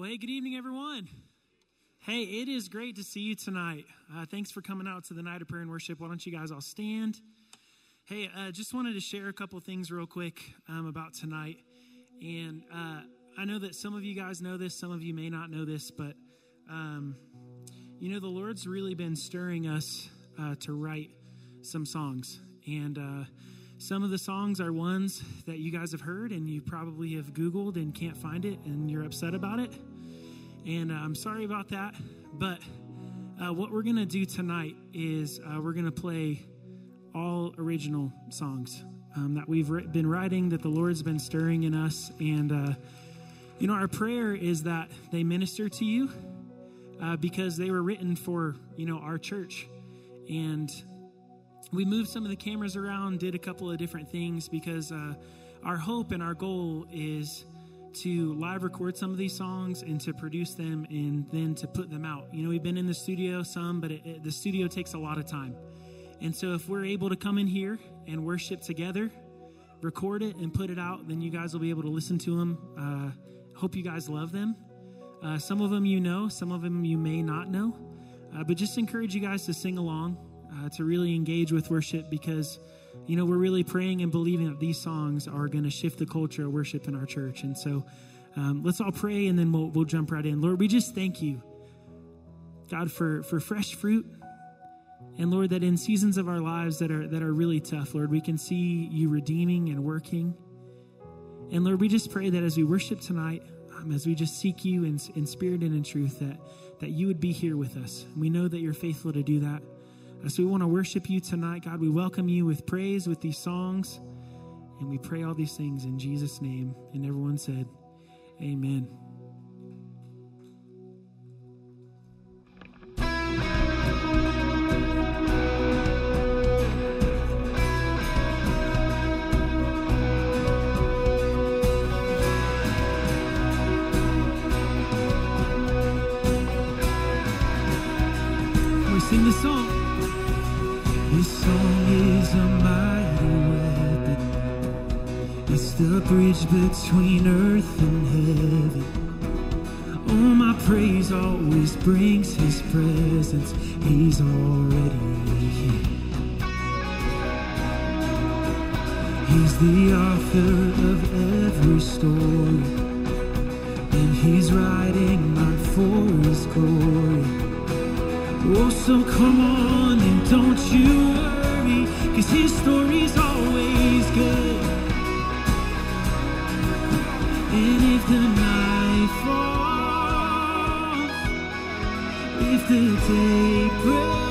Well, hey, good evening, everyone. Hey, it is great to see you tonight. Uh, thanks for coming out to the night of prayer and worship. Why don't you guys all stand? Hey, uh, just wanted to share a couple things real quick um, about tonight. And uh, I know that some of you guys know this, some of you may not know this, but um, you know, the Lord's really been stirring us uh, to write some songs. And uh, some of the songs are ones that you guys have heard and you probably have Googled and can't find it and you're upset about it. And uh, I'm sorry about that. But uh, what we're going to do tonight is uh, we're going to play all original songs um, that we've been writing, that the Lord's been stirring in us. And, uh, you know, our prayer is that they minister to you uh, because they were written for, you know, our church. And we moved some of the cameras around, did a couple of different things because uh, our hope and our goal is to live record some of these songs and to produce them and then to put them out. You know, we've been in the studio some, but it, it, the studio takes a lot of time. And so if we're able to come in here and worship together, record it and put it out, then you guys will be able to listen to them. Uh, hope you guys love them. Uh, some of them you know, some of them you may not know. Uh, but just encourage you guys to sing along uh, to really engage with worship because, you know, we're really praying and believing that these songs are going to shift the culture of worship in our church. And so um, let's all pray and then we'll, we'll jump right in. Lord, we just thank you, God, for, for fresh fruit. And Lord, that in seasons of our lives that are, that are really tough, Lord, we can see you redeeming and working. And Lord, we just pray that as we worship tonight, um, as we just seek you in, in spirit and in truth, that, that you would be here with us. We know that you're faithful to do that. So we want to worship you tonight, God. We welcome you with praise, with these songs, and we pray all these things in Jesus' name. And everyone said, Amen. Sing this song. The bridge between earth and heaven. Oh, my praise always brings his presence. He's already here. He's the author of every story. And he's writing mine for his glory. Oh, so come on and don't you worry, cause his story's always good. If the night falls, if the day breaks,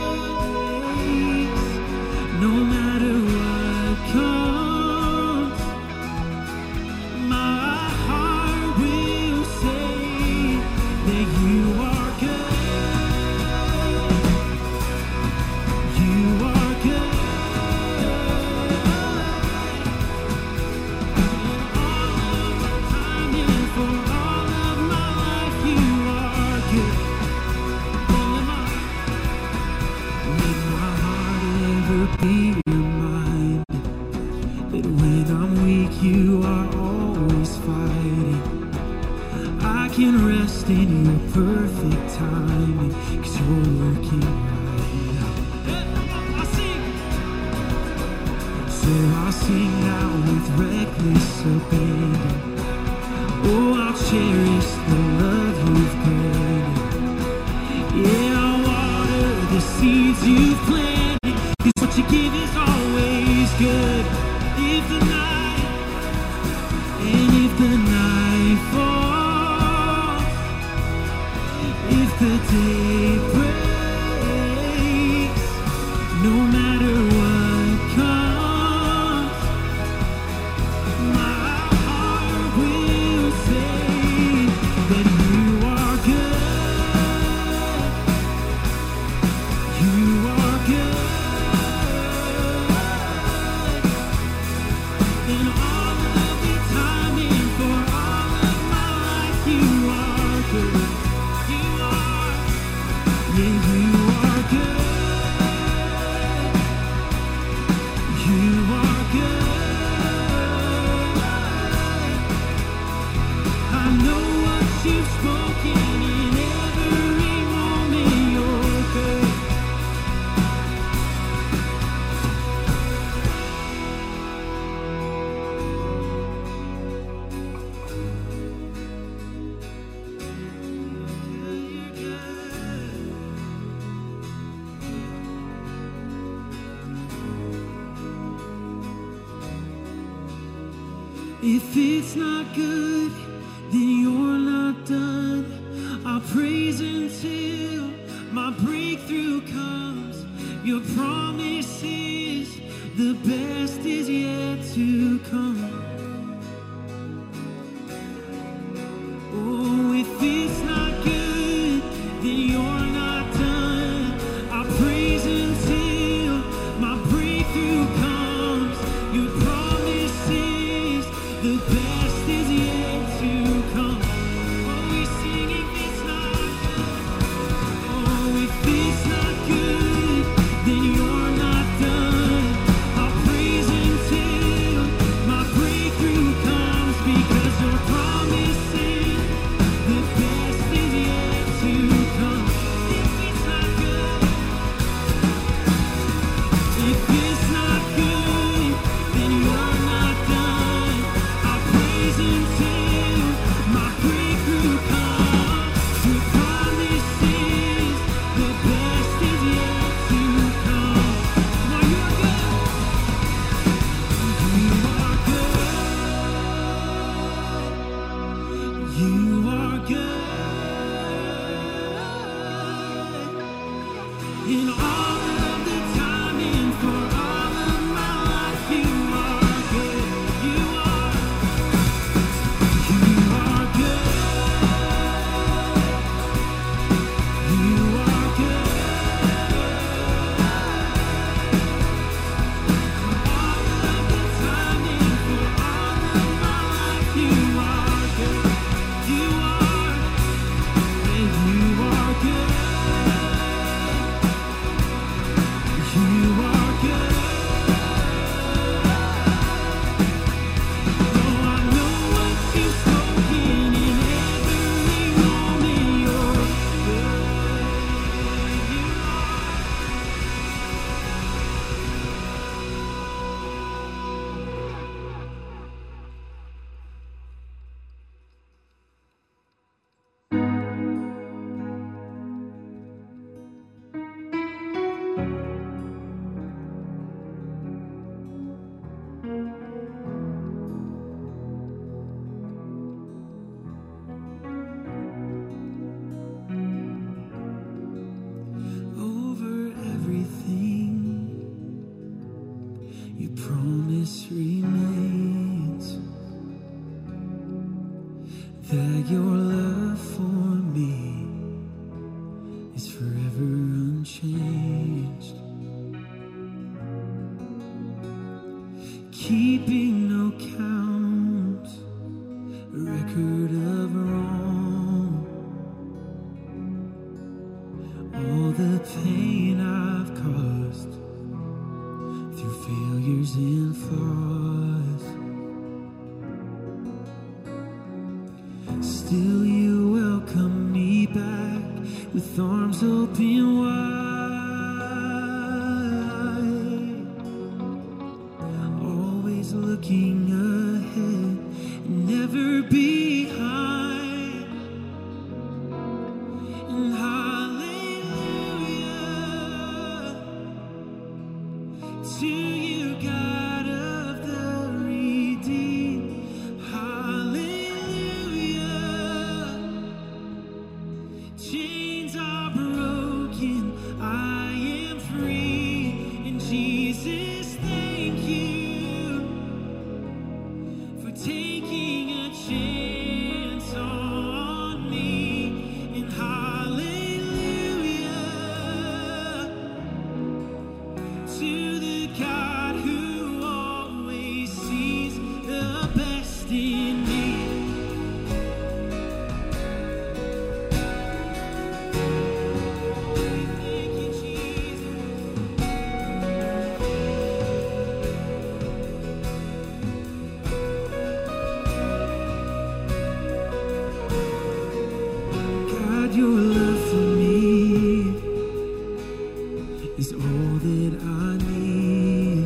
I need.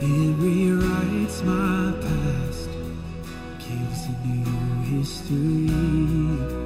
It rewrites my past, gives a new history.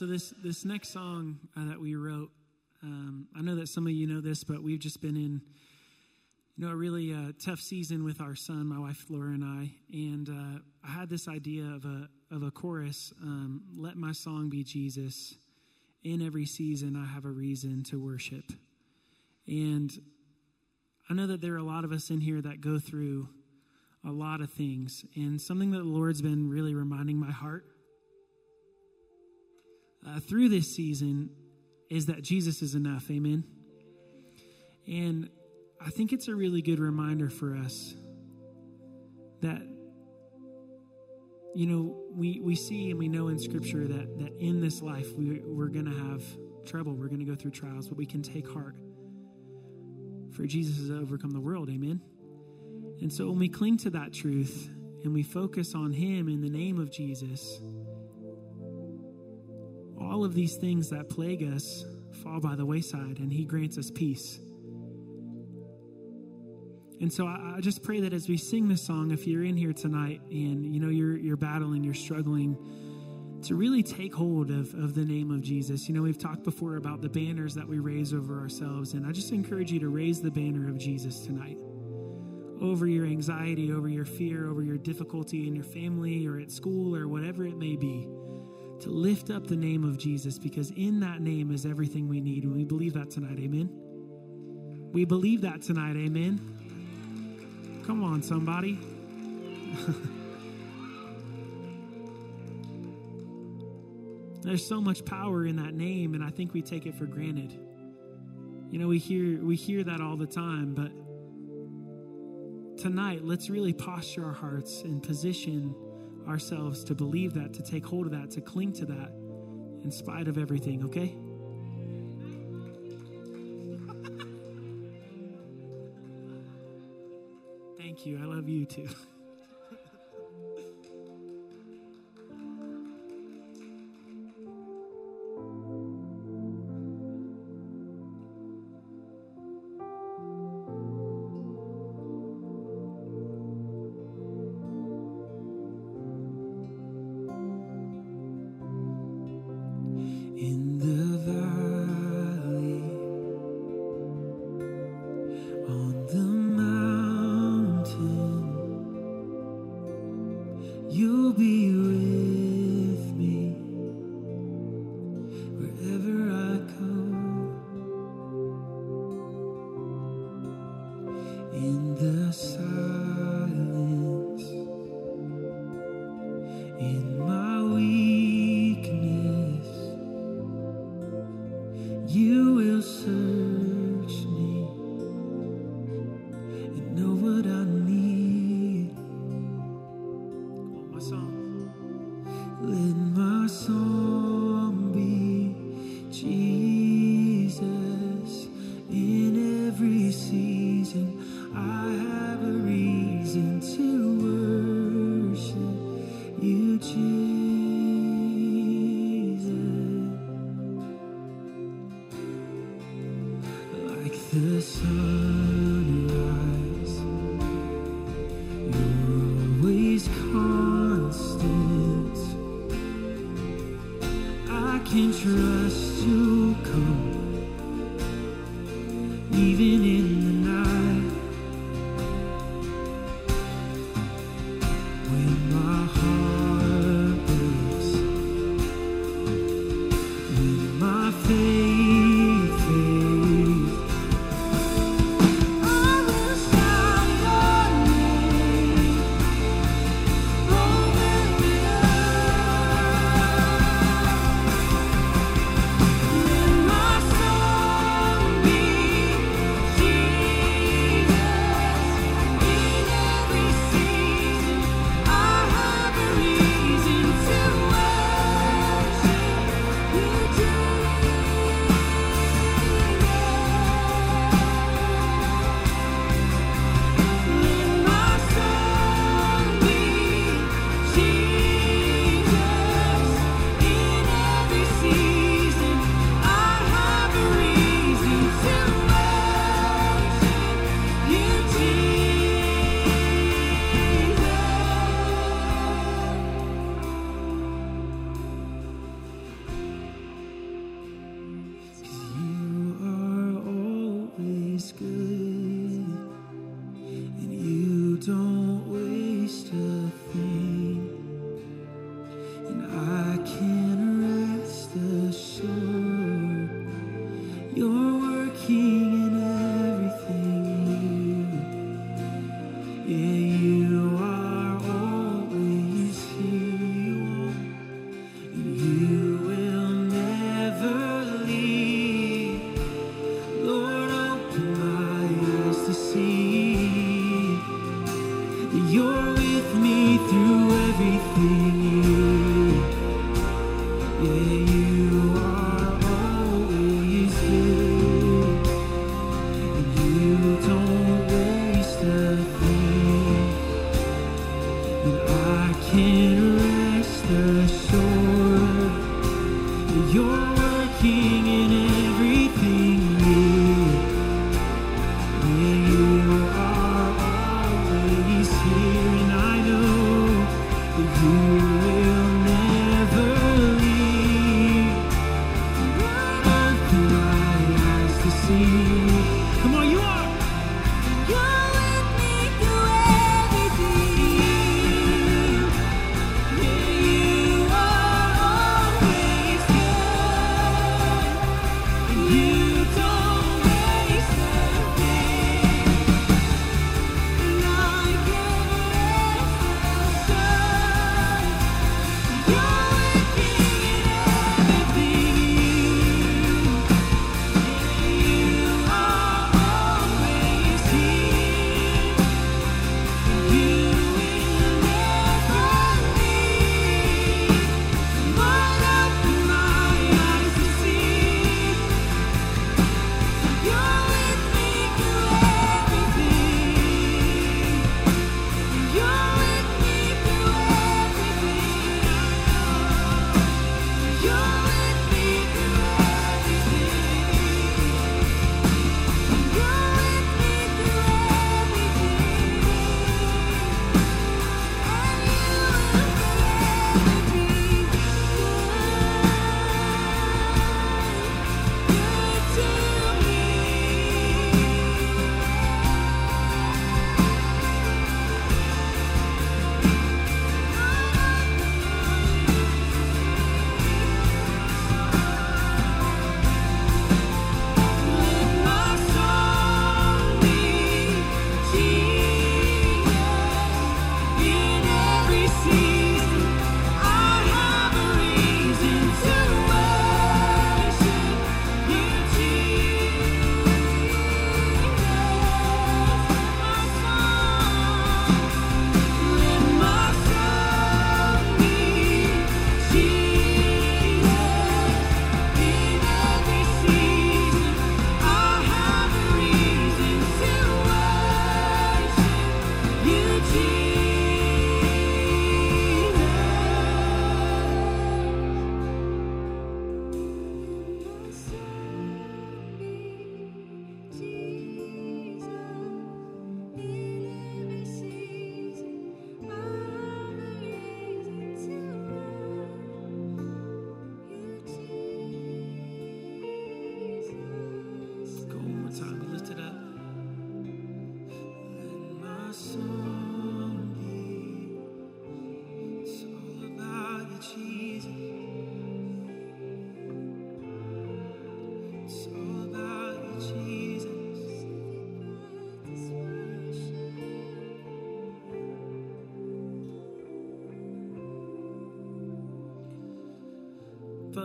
So this this next song uh, that we wrote, um, I know that some of you know this, but we've just been in, you know, a really uh, tough season with our son, my wife Laura and I, and uh, I had this idea of a of a chorus. Um, Let my song be Jesus. In every season, I have a reason to worship, and I know that there are a lot of us in here that go through a lot of things, and something that the Lord's been really reminding my heart uh, through this season is that Jesus is enough. Amen. And I think it's a really good reminder for us that, you know, we, we see and we know in Scripture that, that in this life we, we're going to have trouble, we're going to go through trials, but we can take heart. For Jesus has overcome the world. Amen. And so when we cling to that truth and we focus on Him in the name of Jesus, all of these things that plague us fall by the wayside and He grants us peace. And so I, I just pray that as we sing this song, if you're in here tonight and you know you're you're battling, you're struggling, to really take hold of, of the name of Jesus. You know, we've talked before about the banners that we raise over ourselves, and I just encourage you to raise the banner of Jesus tonight over your anxiety, over your fear, over your difficulty in your family or at school or whatever it may be. To lift up the name of Jesus because in that name is everything we need. And we believe that tonight. Amen. We believe that tonight. Amen. Come on, somebody. There's so much power in that name, and I think we take it for granted. You know, we hear we hear that all the time, but tonight, let's really posture our hearts and position ourselves to believe that, to take hold of that, to cling to that in spite of everything, okay? Thank you. I love you too.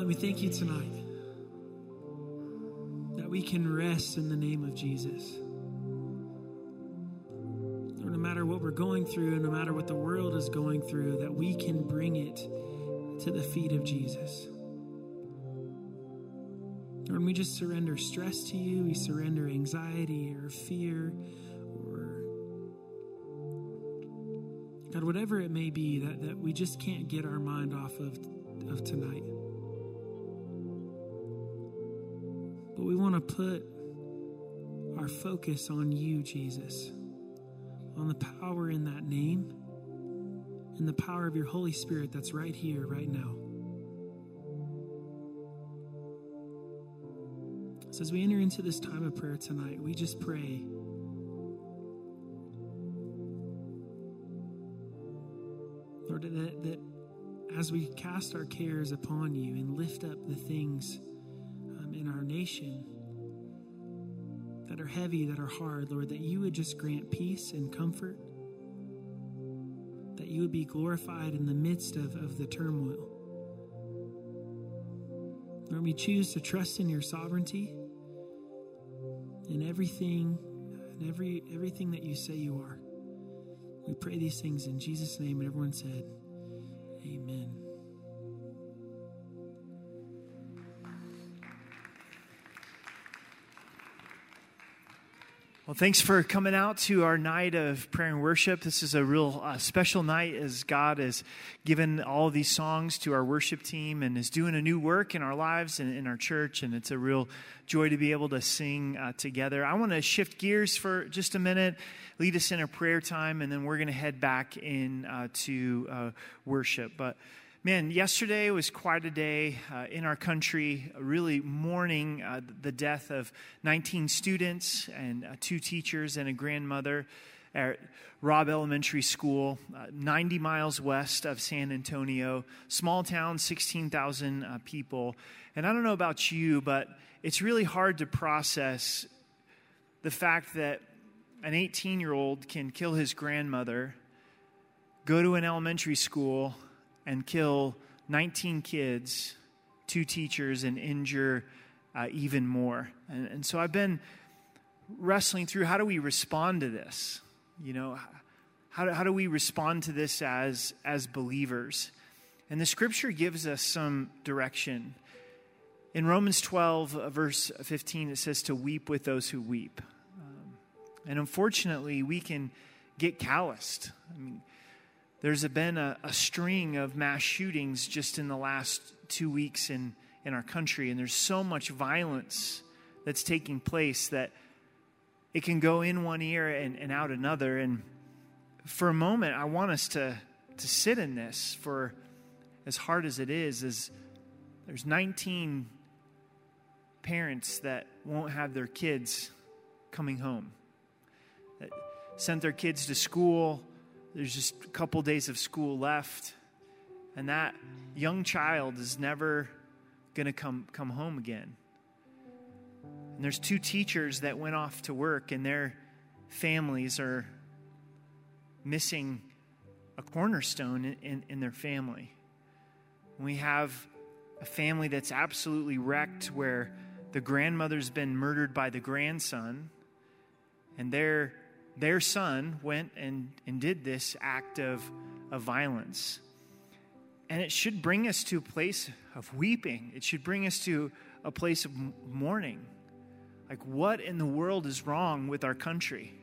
We thank you tonight that we can rest in the name of Jesus. Lord, no matter what we're going through, no matter what the world is going through, that we can bring it to the feet of Jesus. Lord, we just surrender stress to you, we surrender anxiety or fear or God, whatever it may be that, that we just can't get our mind off of, of tonight. But we want to put our focus on you, Jesus, on the power in that name and the power of your Holy Spirit that's right here, right now. So, as we enter into this time of prayer tonight, we just pray. Lord, that, that as we cast our cares upon you and lift up the things in our nation that are heavy, that are hard, Lord, that you would just grant peace and comfort, that you would be glorified in the midst of, of the turmoil. Lord, we choose to trust in your sovereignty in everything and every everything that you say you are. We pray these things in Jesus' name, and everyone said, Amen. Well, thanks for coming out to our night of prayer and worship. This is a real uh, special night as God has given all these songs to our worship team and is doing a new work in our lives and in our church. And it's a real joy to be able to sing uh, together. I want to shift gears for just a minute, lead us in a prayer time, and then we're going to head back in uh, to uh, worship. But Man, yesterday was quite a day uh, in our country, really mourning uh, the death of 19 students and uh, two teachers and a grandmother at Robb Elementary School, uh, 90 miles west of San Antonio. Small town, 16,000 uh, people. And I don't know about you, but it's really hard to process the fact that an 18 year old can kill his grandmother, go to an elementary school, and kill 19 kids, two teachers, and injure uh, even more. And, and so I've been wrestling through how do we respond to this? You know, how do, how do we respond to this as, as believers? And the scripture gives us some direction. In Romans 12, uh, verse 15, it says to weep with those who weep. Um, and unfortunately, we can get calloused. I mean, there's been a, a, string of mass shootings just in the last two weeks in, in our country, and there's so much violence that's taking place that it can go in one ear and, and out another. And for a moment, I want us to, to sit in this for as hard as it is, as there's 19 parents that won't have their kids coming home, that sent their kids to school there's just a couple days of school left, and that young child is never going to come, come home again. And there's two teachers that went off to work, and their families are missing a cornerstone in, in, in their family. We have a family that's absolutely wrecked where the grandmother's been murdered by the grandson, and they're their son went and, and did this act of, of violence. And it should bring us to a place of weeping. It should bring us to a place of mourning. Like, what in the world is wrong with our country?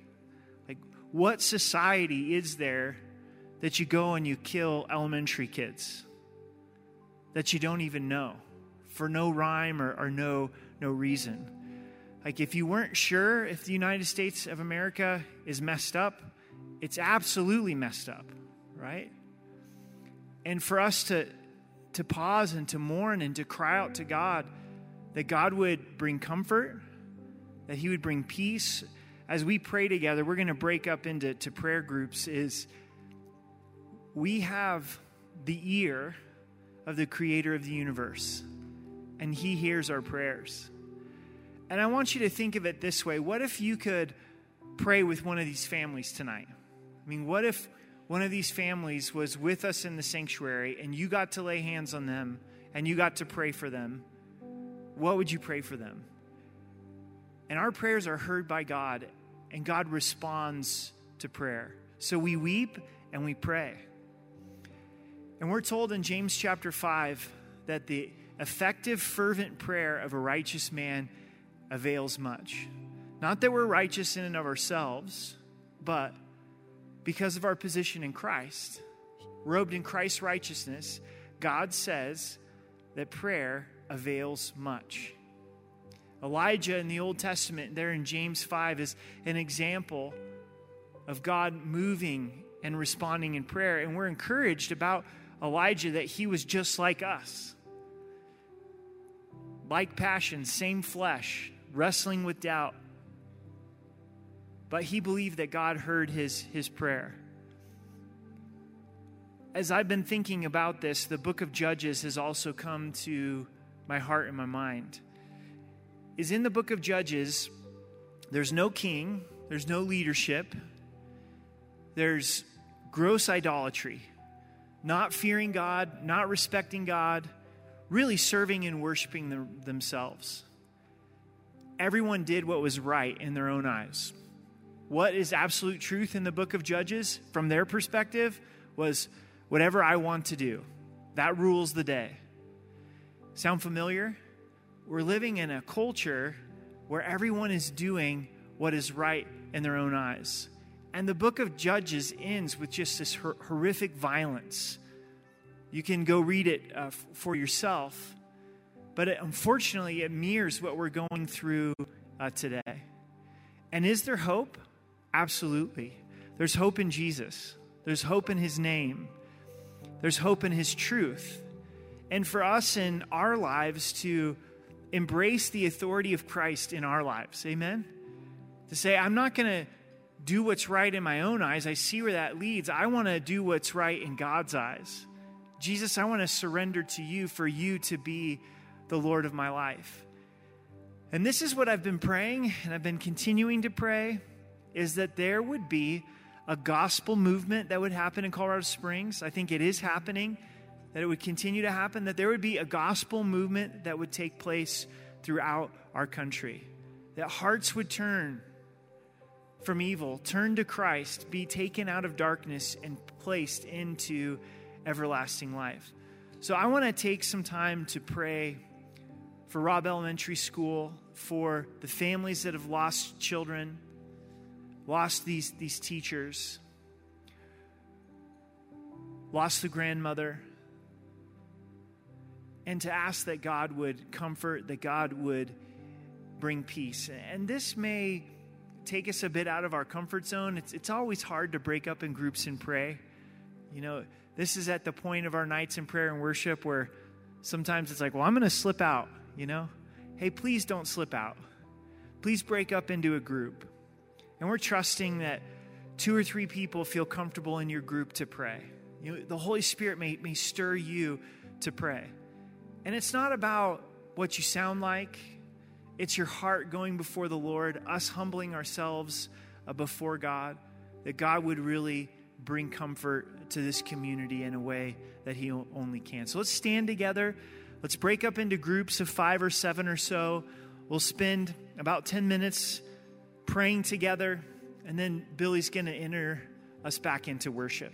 Like, what society is there that you go and you kill elementary kids that you don't even know for no rhyme or, or no, no reason? Like, if you weren't sure if the United States of America is messed up, it's absolutely messed up, right? And for us to, to pause and to mourn and to cry out to God that God would bring comfort, that He would bring peace, as we pray together, we're going to break up into to prayer groups, is we have the ear of the creator of the universe, and he hears our prayers. And I want you to think of it this way what if you could pray with one of these families tonight? I mean, what if one of these families was with us in the sanctuary and you got to lay hands on them and you got to pray for them? What would you pray for them? And our prayers are heard by God, and God responds to prayer. So we weep and we pray. And we're told in James chapter 5 that the effective, fervent prayer of a righteous man avails much. Not that we're righteous in and of ourselves, but because of our position in Christ, robed in Christ's righteousness, God says that prayer avails much. Elijah in the Old Testament, there in James 5, is an example of God moving and responding in prayer. And we're encouraged about Elijah that he was just like us. Like passion, same flesh, wrestling with doubt. But he believed that God heard his, his prayer. As I've been thinking about this, the book of Judges has also come to my heart and my mind. Is in the book of Judges, there's no king, there's no leadership, there's gross idolatry, not fearing God, not respecting God, really serving and worshiping them, themselves everyone did what was right in their own eyes. What is absolute truth in the book of Judges, from their perspective, was whatever I want to do. That rules the day. Sound familiar? We're living in a culture where everyone is doing what is right in their own eyes. And the book of Judges ends with just this horrific violence. You can go read it uh, for yourself. But it, unfortunately, it mirrors what we're going through uh, today. And is there hope? Absolutely. There's hope in Jesus, there's hope in his name, there's hope in his truth. And for us in our lives to embrace the authority of Christ in our lives. Amen? To say, I'm not going to do what's right in my own eyes. I see where that leads. I want to do what's right in God's eyes. Jesus, I want to surrender to you for you to be the Lord of my life. And this is what I've been praying, and I've been continuing to pray is that there would be a gospel movement that would happen in Colorado Springs. I think it is happening, that it would continue to happen, that there would be a gospel movement that would take place throughout our country, that hearts would turn from evil, turn to Christ, be taken out of darkness, and placed into everlasting life. So I want to take some time to pray for Robb Elementary School, for the families that have lost children, lost these, these teachers, lost the grandmother, and to ask that God would comfort, that God would bring peace. And this may take us a bit out of our comfort zone. It's, it's always hard to break up in groups and pray. You know, this is at the point of our nights in prayer and worship where sometimes it's like, well, I'm going to slip out you know? Hey, please don't slip out. Please break up into a group. And we're trusting that two or three people feel comfortable in your group to pray. You know, the Holy Spirit may, may stir you to pray. And it's not about what you sound like, it's your heart going before the Lord, us humbling ourselves uh, before God, that God would really bring comfort to this community in a way that He only can. So let's stand together. Let's break up into groups of five or seven or so. We'll spend about 10 minutes praying together, and then Billy's going to enter us back into worship.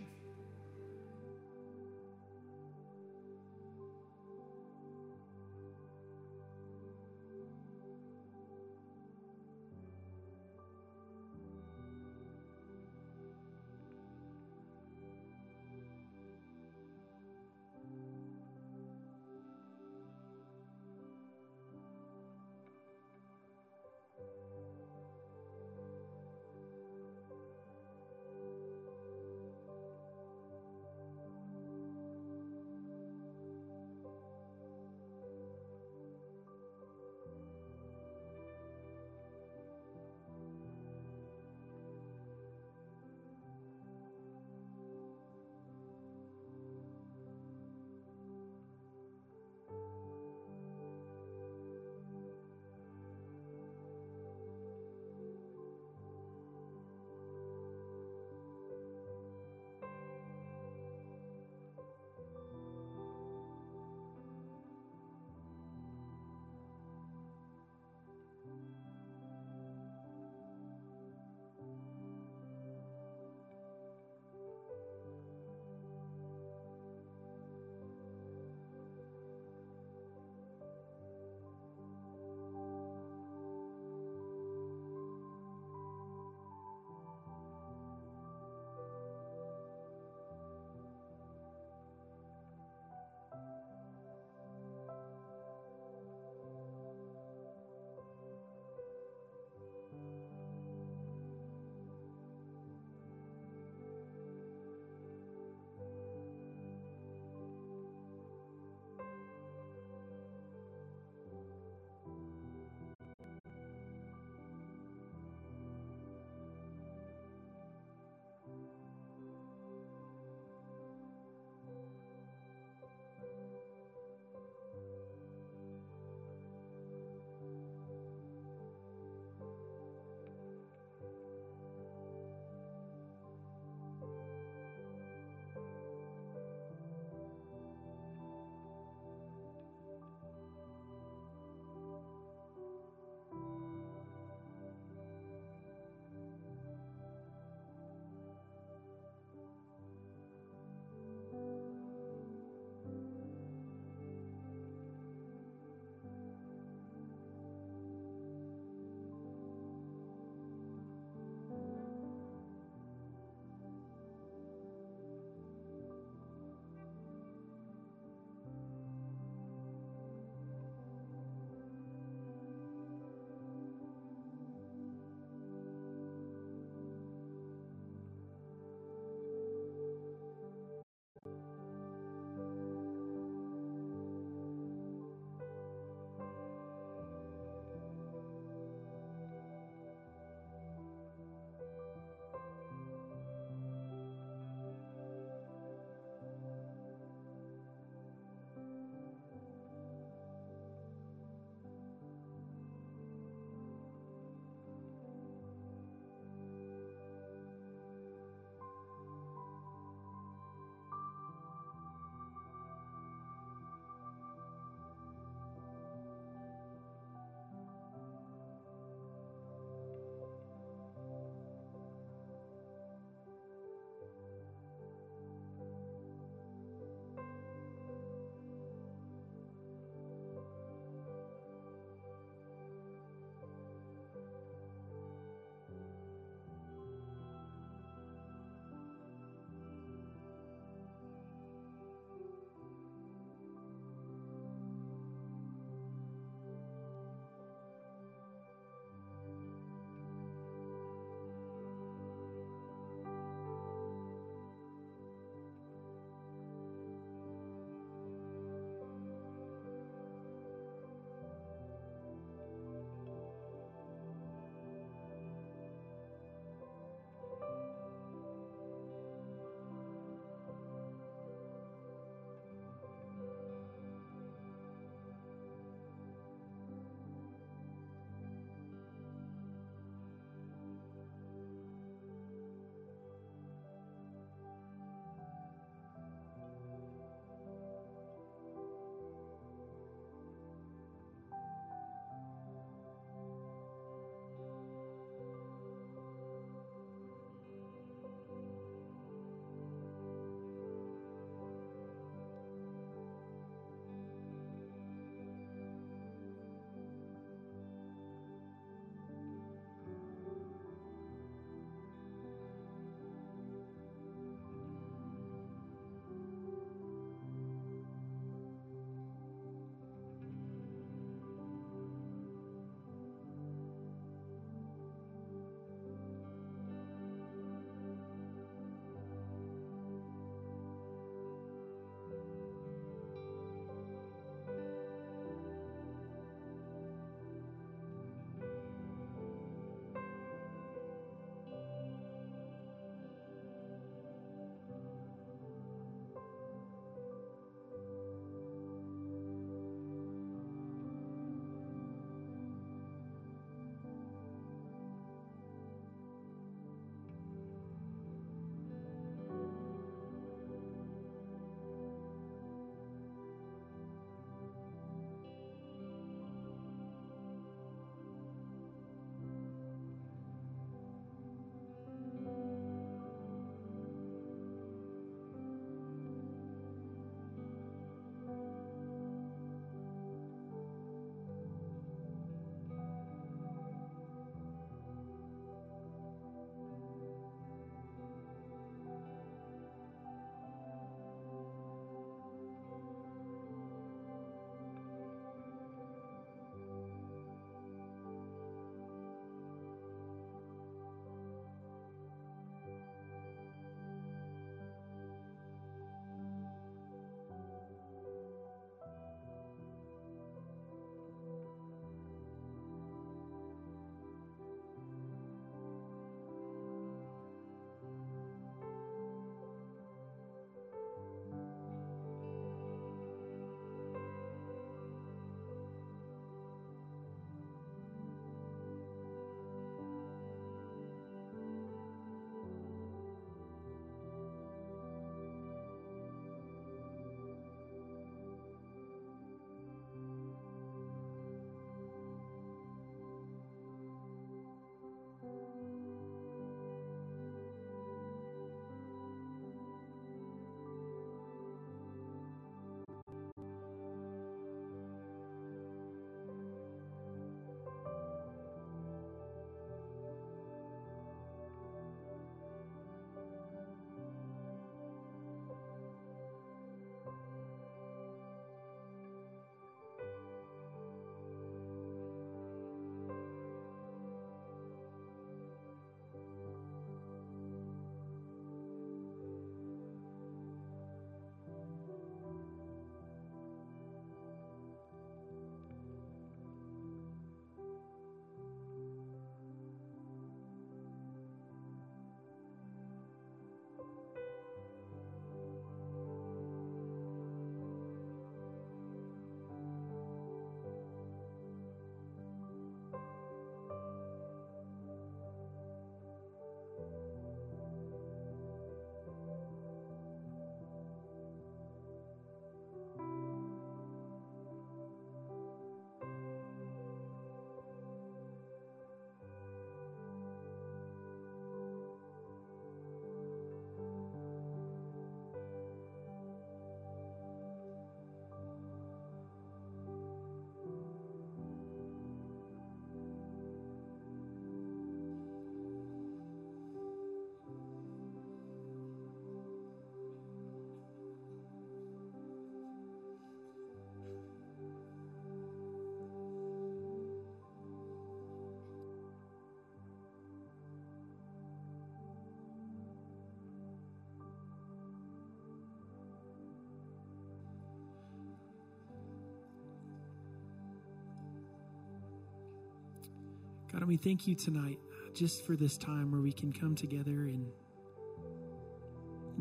God, and we thank you tonight uh, just for this time where we can come together and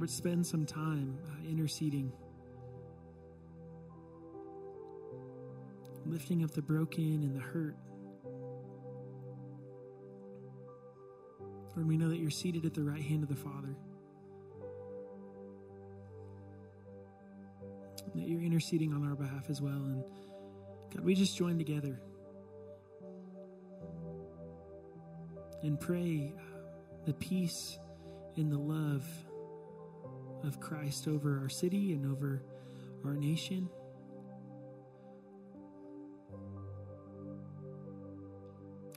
spend some time uh, interceding, lifting up the broken and the hurt. Lord, we know that you're seated at the right hand of the Father. That you're interceding on our behalf as well. And God, we just join together and pray uh, the peace and the love of Christ over our city and over our nation.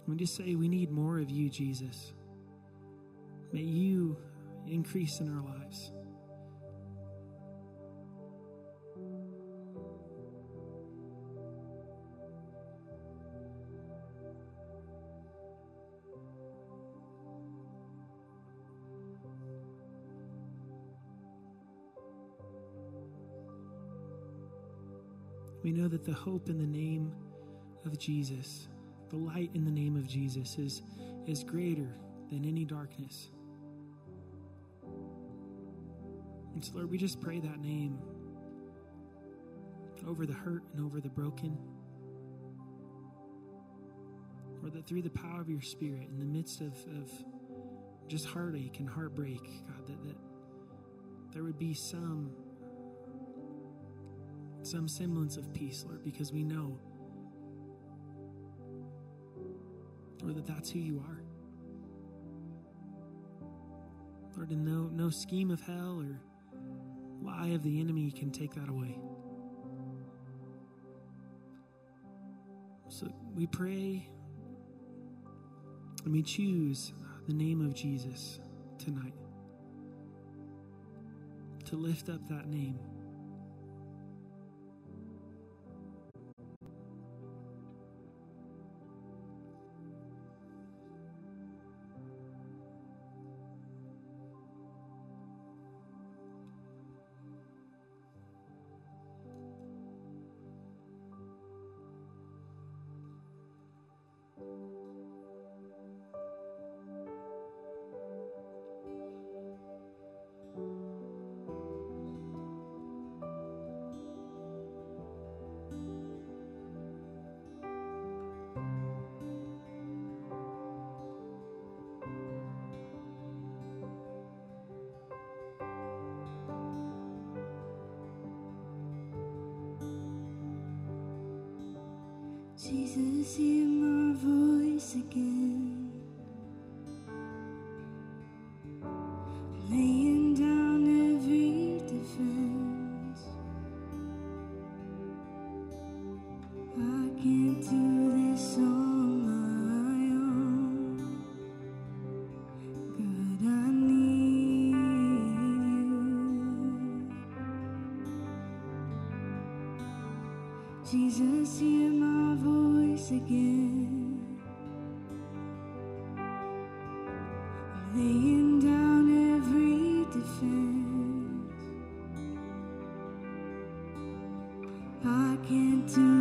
We just say we need more of you, Jesus. May you increase in our lives. We know that the hope in the name of Jesus, the light in the name of Jesus, is, is greater than any darkness. And so, Lord, we just pray that name over the hurt and over the broken. Or that through the power of your Spirit, in the midst of, of just heartache and heartbreak, God, that, that there would be some some semblance of peace, Lord, because we know, Lord, that that's who you are. Lord, and no, no scheme of hell or lie of the enemy can take that away. So we pray and we choose the name of Jesus tonight to lift up that name. Laying down every defense. I can't do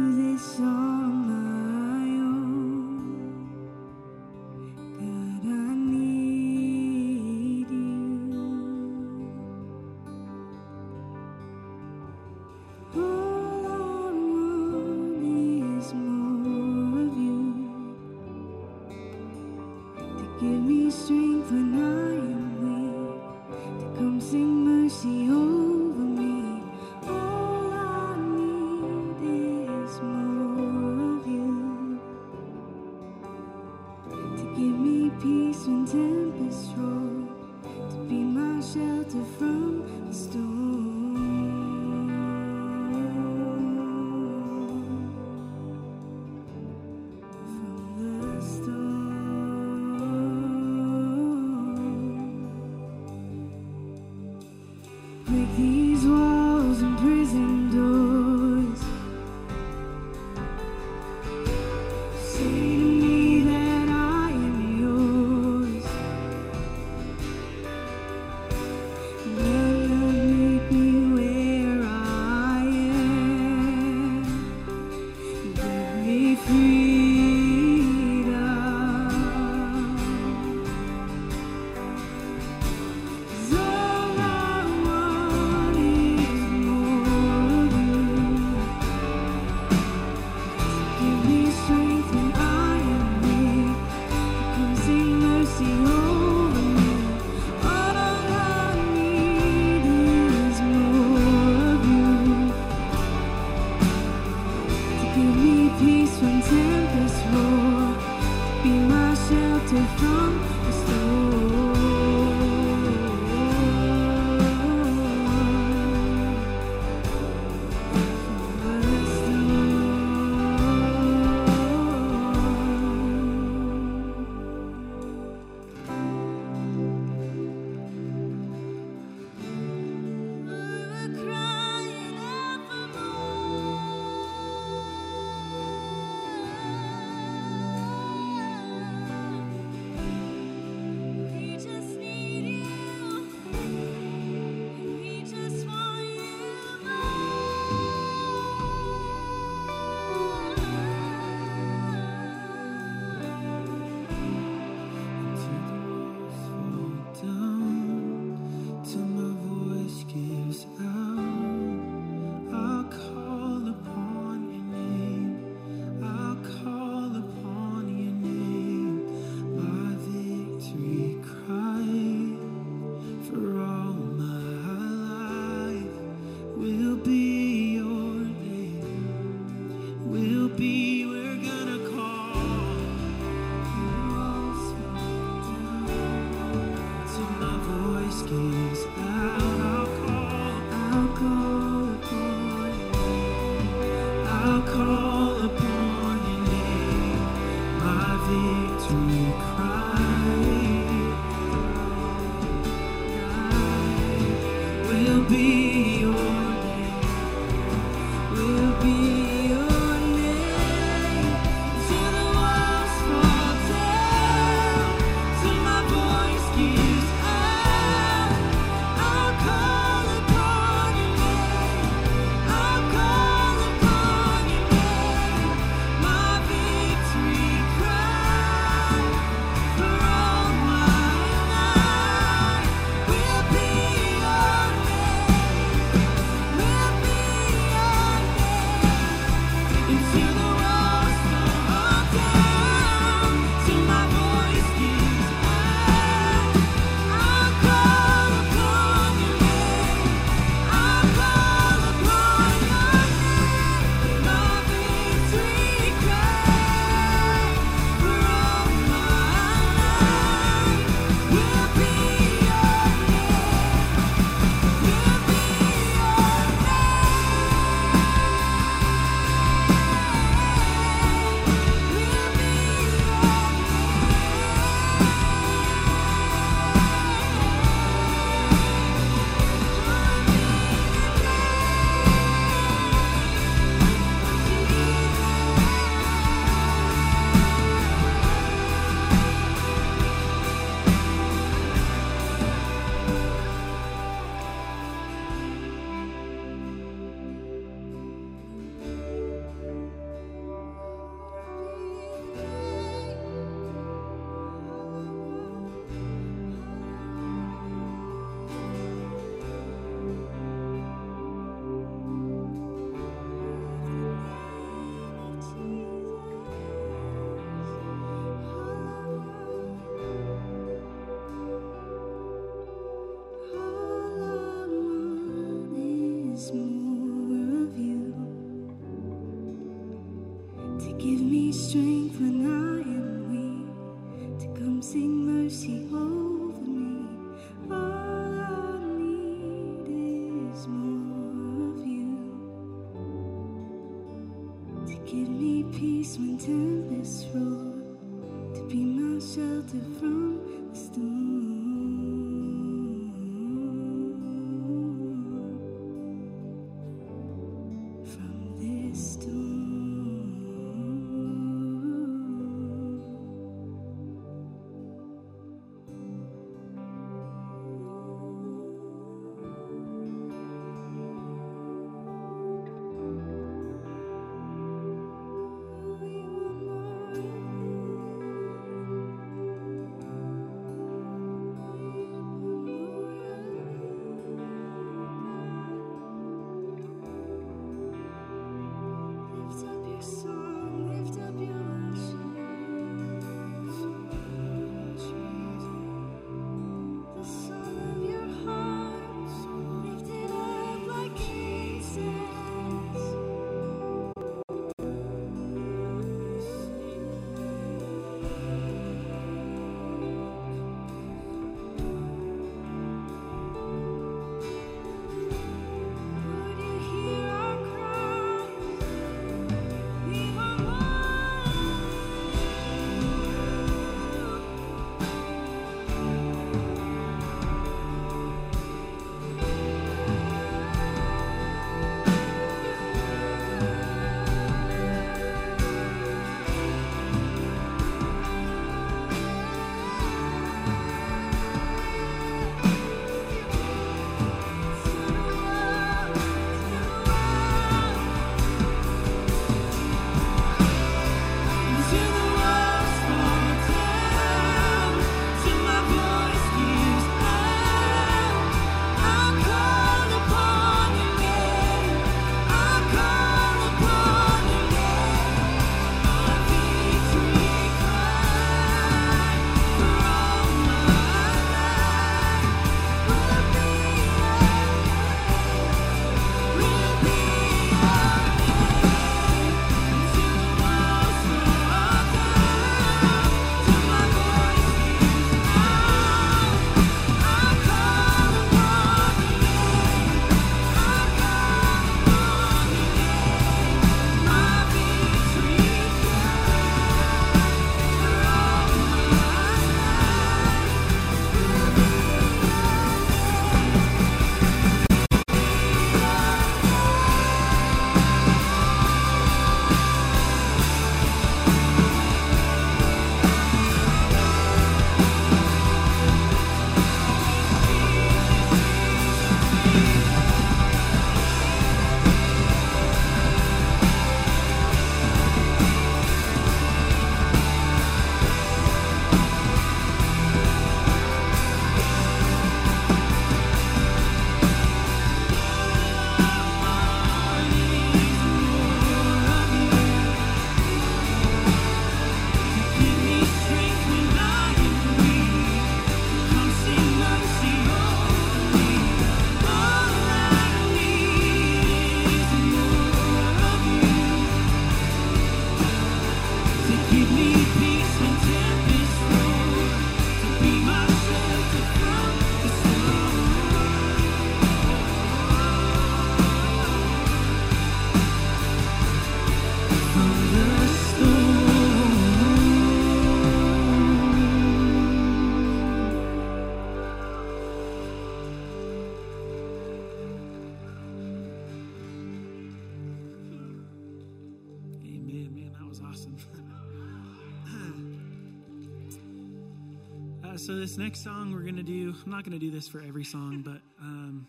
I'm not gonna do this for every song, but um,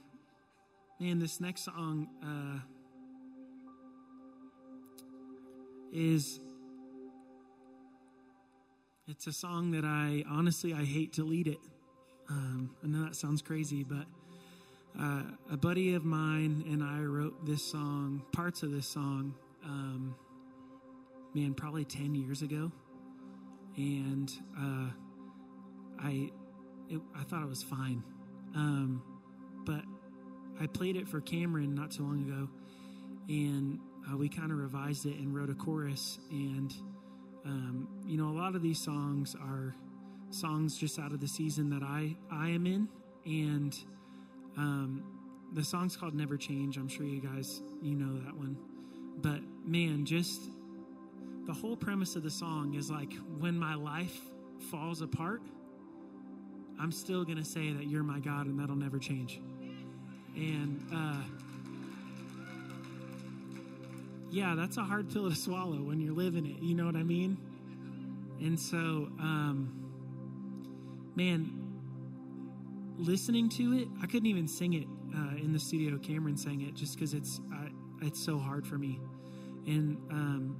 man, this next song uh, is it's a song that I honestly I hate to lead it. Um, I know that sounds crazy, but uh, a buddy of mine and I wrote this song, parts of this song, um, man, probably ten years ago, and uh, I it, I thought it was fine, um, but I played it for Cameron not too long ago, and uh, we kind of revised it and wrote a chorus. And um, you know, a lot of these songs are songs just out of the season that I I am in, and um, the song's called "Never Change." I'm sure you guys you know that one, but man, just the whole premise of the song is like when my life falls apart, I'm still gonna say that you're my God, and that'll never change. And uh, yeah, that's a hard pill to swallow when you're living it. You know what I mean? And so, um, man, listening to it, I couldn't even sing it uh, in the studio. Cameron sang it just because it's it's so hard for me. And um,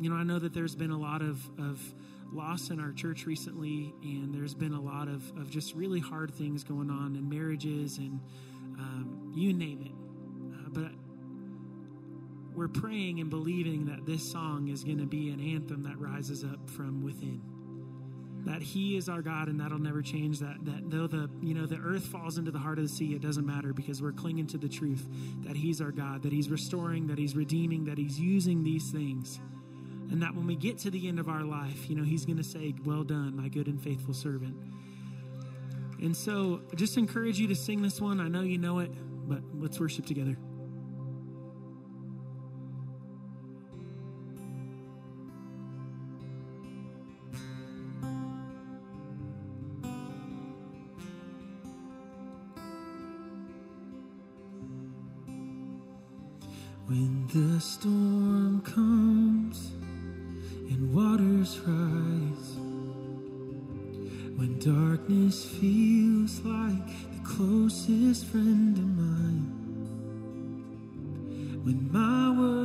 you know, I know that there's been a lot of of loss in our church recently, and there's been a lot of of just really hard things going on in marriages and um, you name it. Uh, but we're praying and believing that this song is going to be an anthem that rises up from within. That He is our God, and that'll never change. That that though the you know the earth falls into the heart of the sea, it doesn't matter because we're clinging to the truth that He's our God, that He's restoring, that He's redeeming, that He's using these things, and that when we get to the end of our life, you know He's going to say, "Well done, my good and faithful servant." And so, I just encourage you to sing this one. I know you know it, but let's worship together. When my world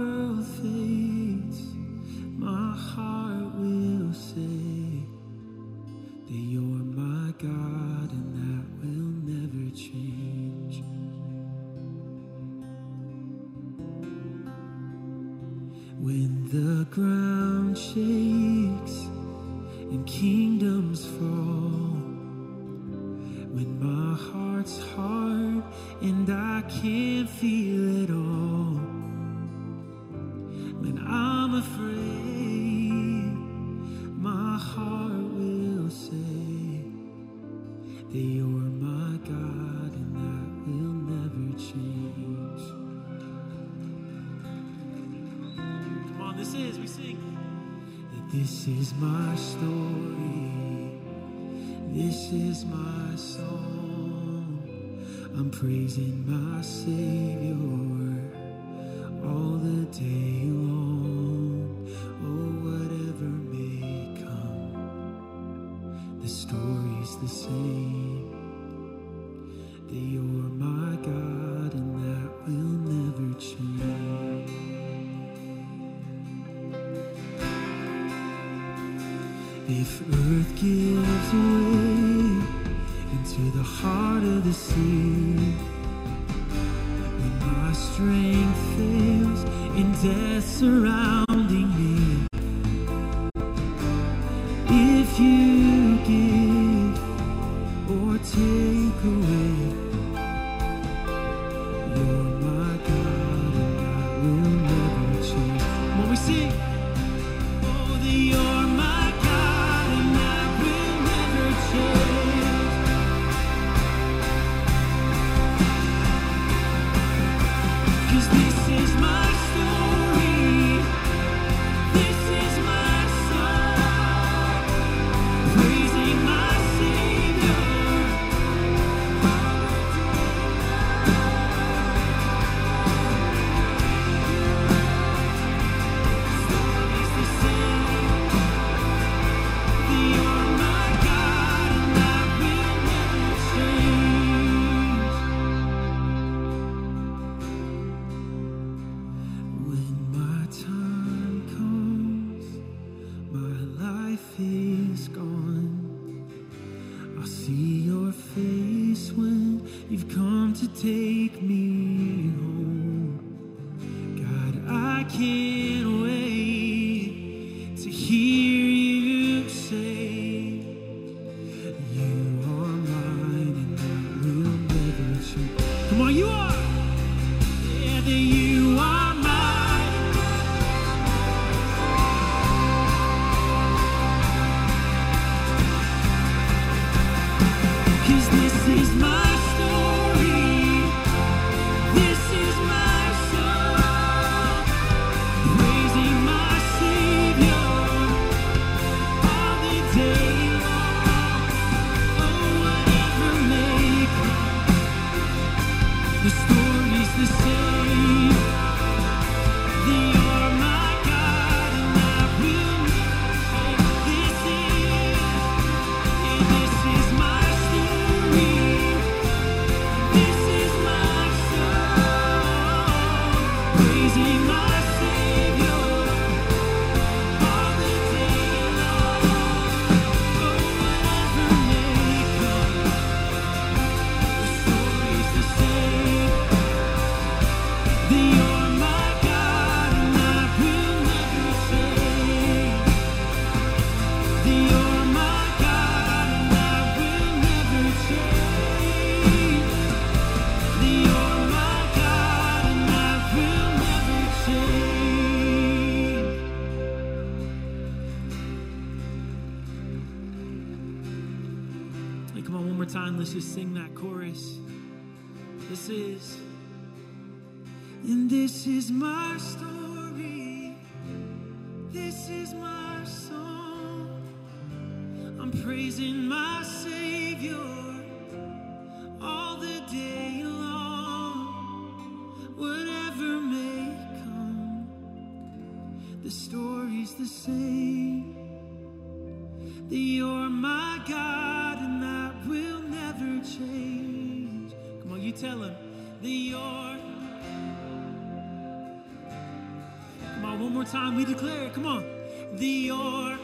more time. We declare. Come on. The you're.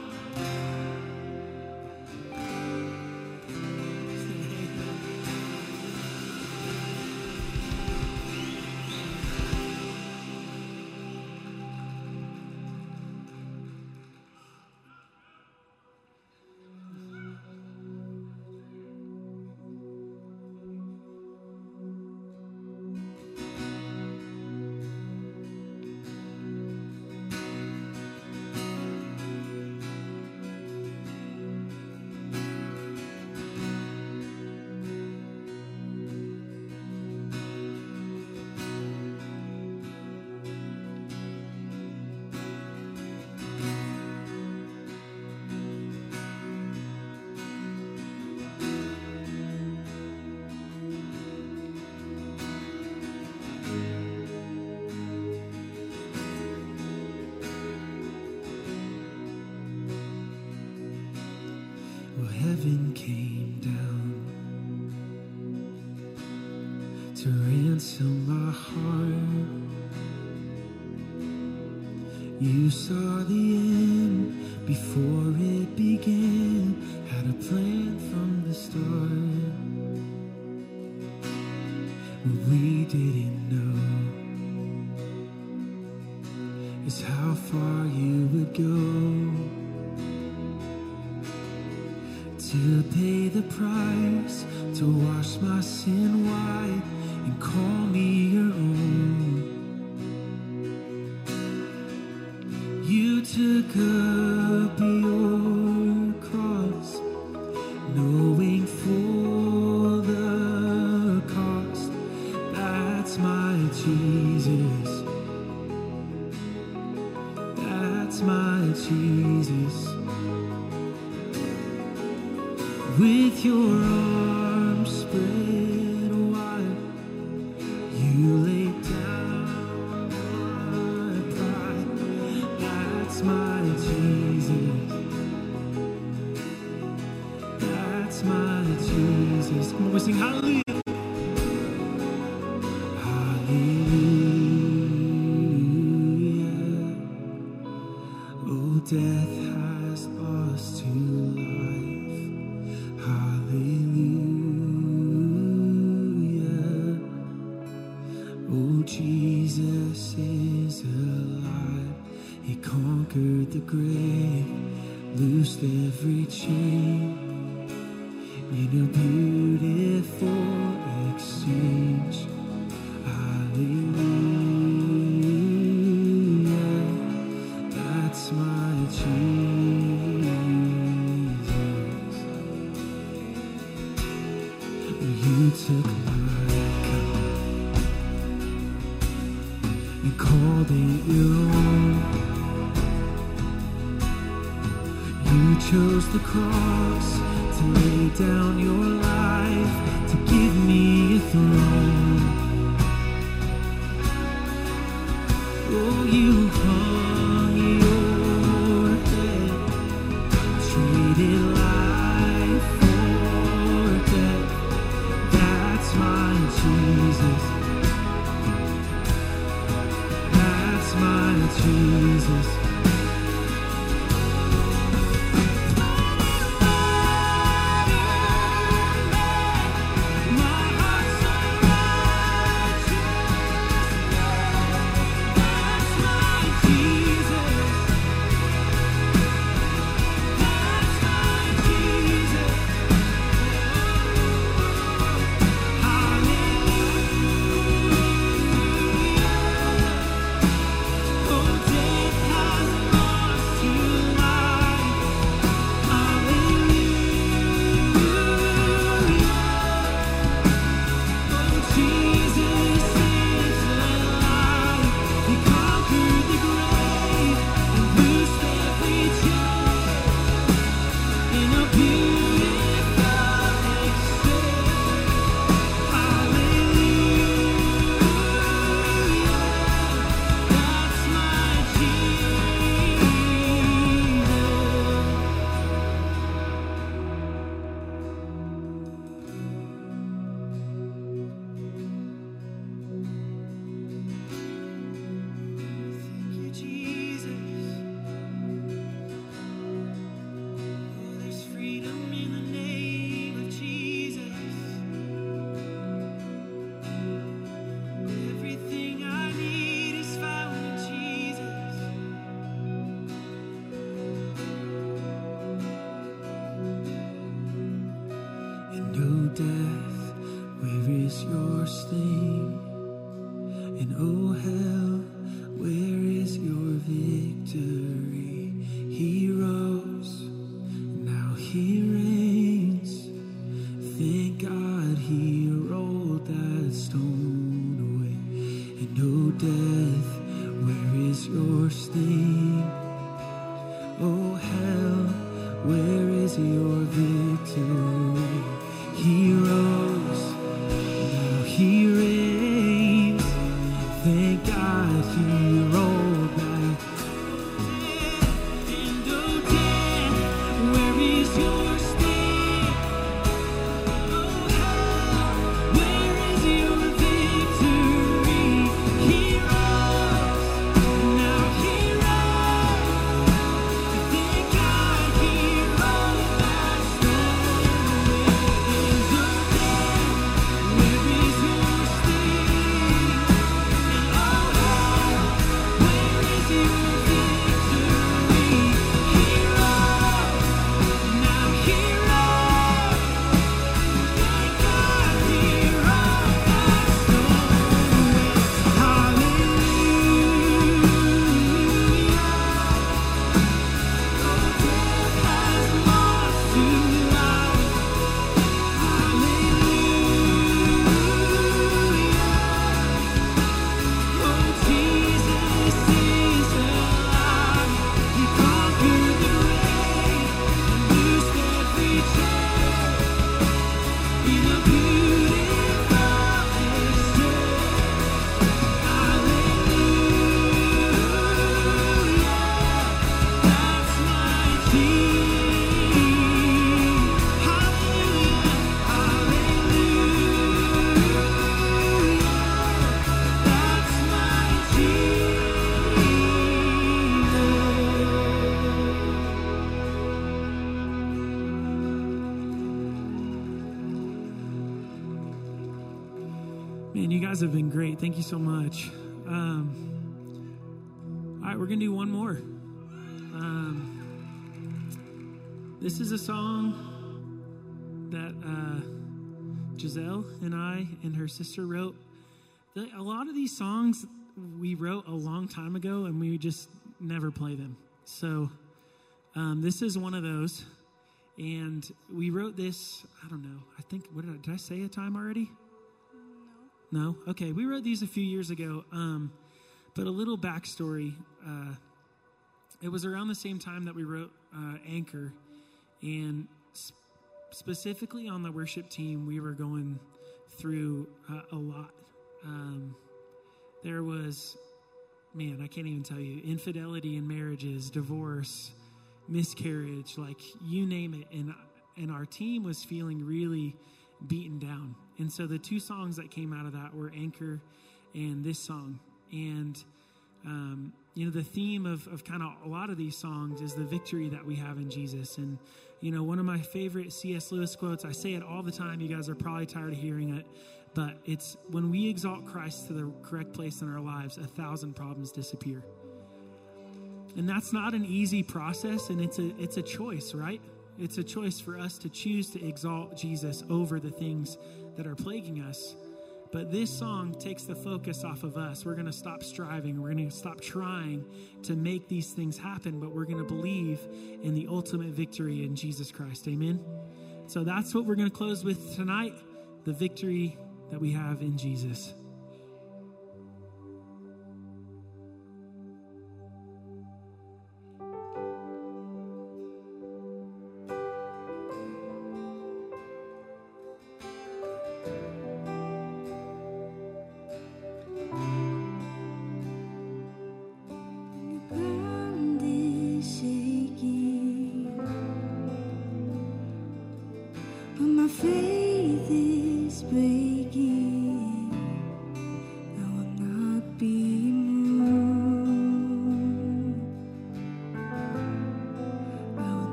death has lost to life. Hallelujah. Oh, Jesus is alive. He conquered the grave, loosed every chain in a beautiful. Guys have been great. Thank you so much. Um, all right, we're going to do one more. Um, this is a song that uh, Giselle and I and her sister wrote. A lot of these songs we wrote a long time ago and we just never play them. So um, this is one of those. And we wrote this, I don't know, I think, what did I, did I say a time already? No? Okay, we wrote these a few years ago. Um, but a little backstory. Uh, it was around the same time that we wrote uh, Anchor. And sp- specifically on the worship team, we were going through uh, a lot. Um, there was, man, I can't even tell you, infidelity in marriages, divorce, miscarriage, like you name it. And, and our team was feeling really beaten down. And so the two songs that came out of that were Anchor and this song. And, um, you know, the theme of, of kind of a lot of these songs is the victory that we have in Jesus. And, you know, one of my favorite C.S. Lewis quotes, I say it all the time. You guys are probably tired of hearing it, but it's when we exalt Christ to the correct place in our lives, a thousand problems disappear. And that's not an easy process, and it's a, it's a choice, right? It's a choice for us to choose to exalt Jesus over the things that are plaguing us. But this song takes the focus off of us. We're going to stop striving. We're going to stop trying to make these things happen, but we're going to believe in the ultimate victory in Jesus Christ. Amen. So that's what we're going to close with tonight the victory that we have in Jesus.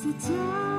As the tide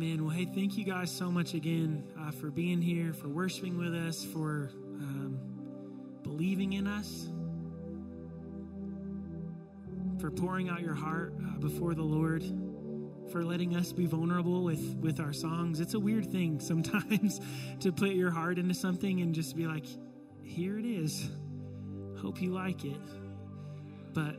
Amen. Well, hey, thank you guys so much again uh, for being here, for worshiping with us, for um, believing in us, for pouring out your heart uh, before the Lord, for letting us be vulnerable with, with our songs. It's a weird thing sometimes to put your heart into something and just be like, here it is. Hope you like it. But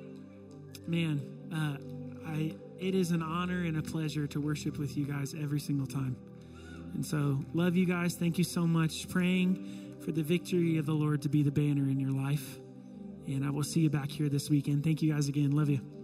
man, uh, I it is an honor and a pleasure to worship with you guys every single time. And so, love you guys. Thank you so much. Praying for the victory of the Lord to be the banner in your life. And I will see you back here this weekend. Thank you guys again. Love you.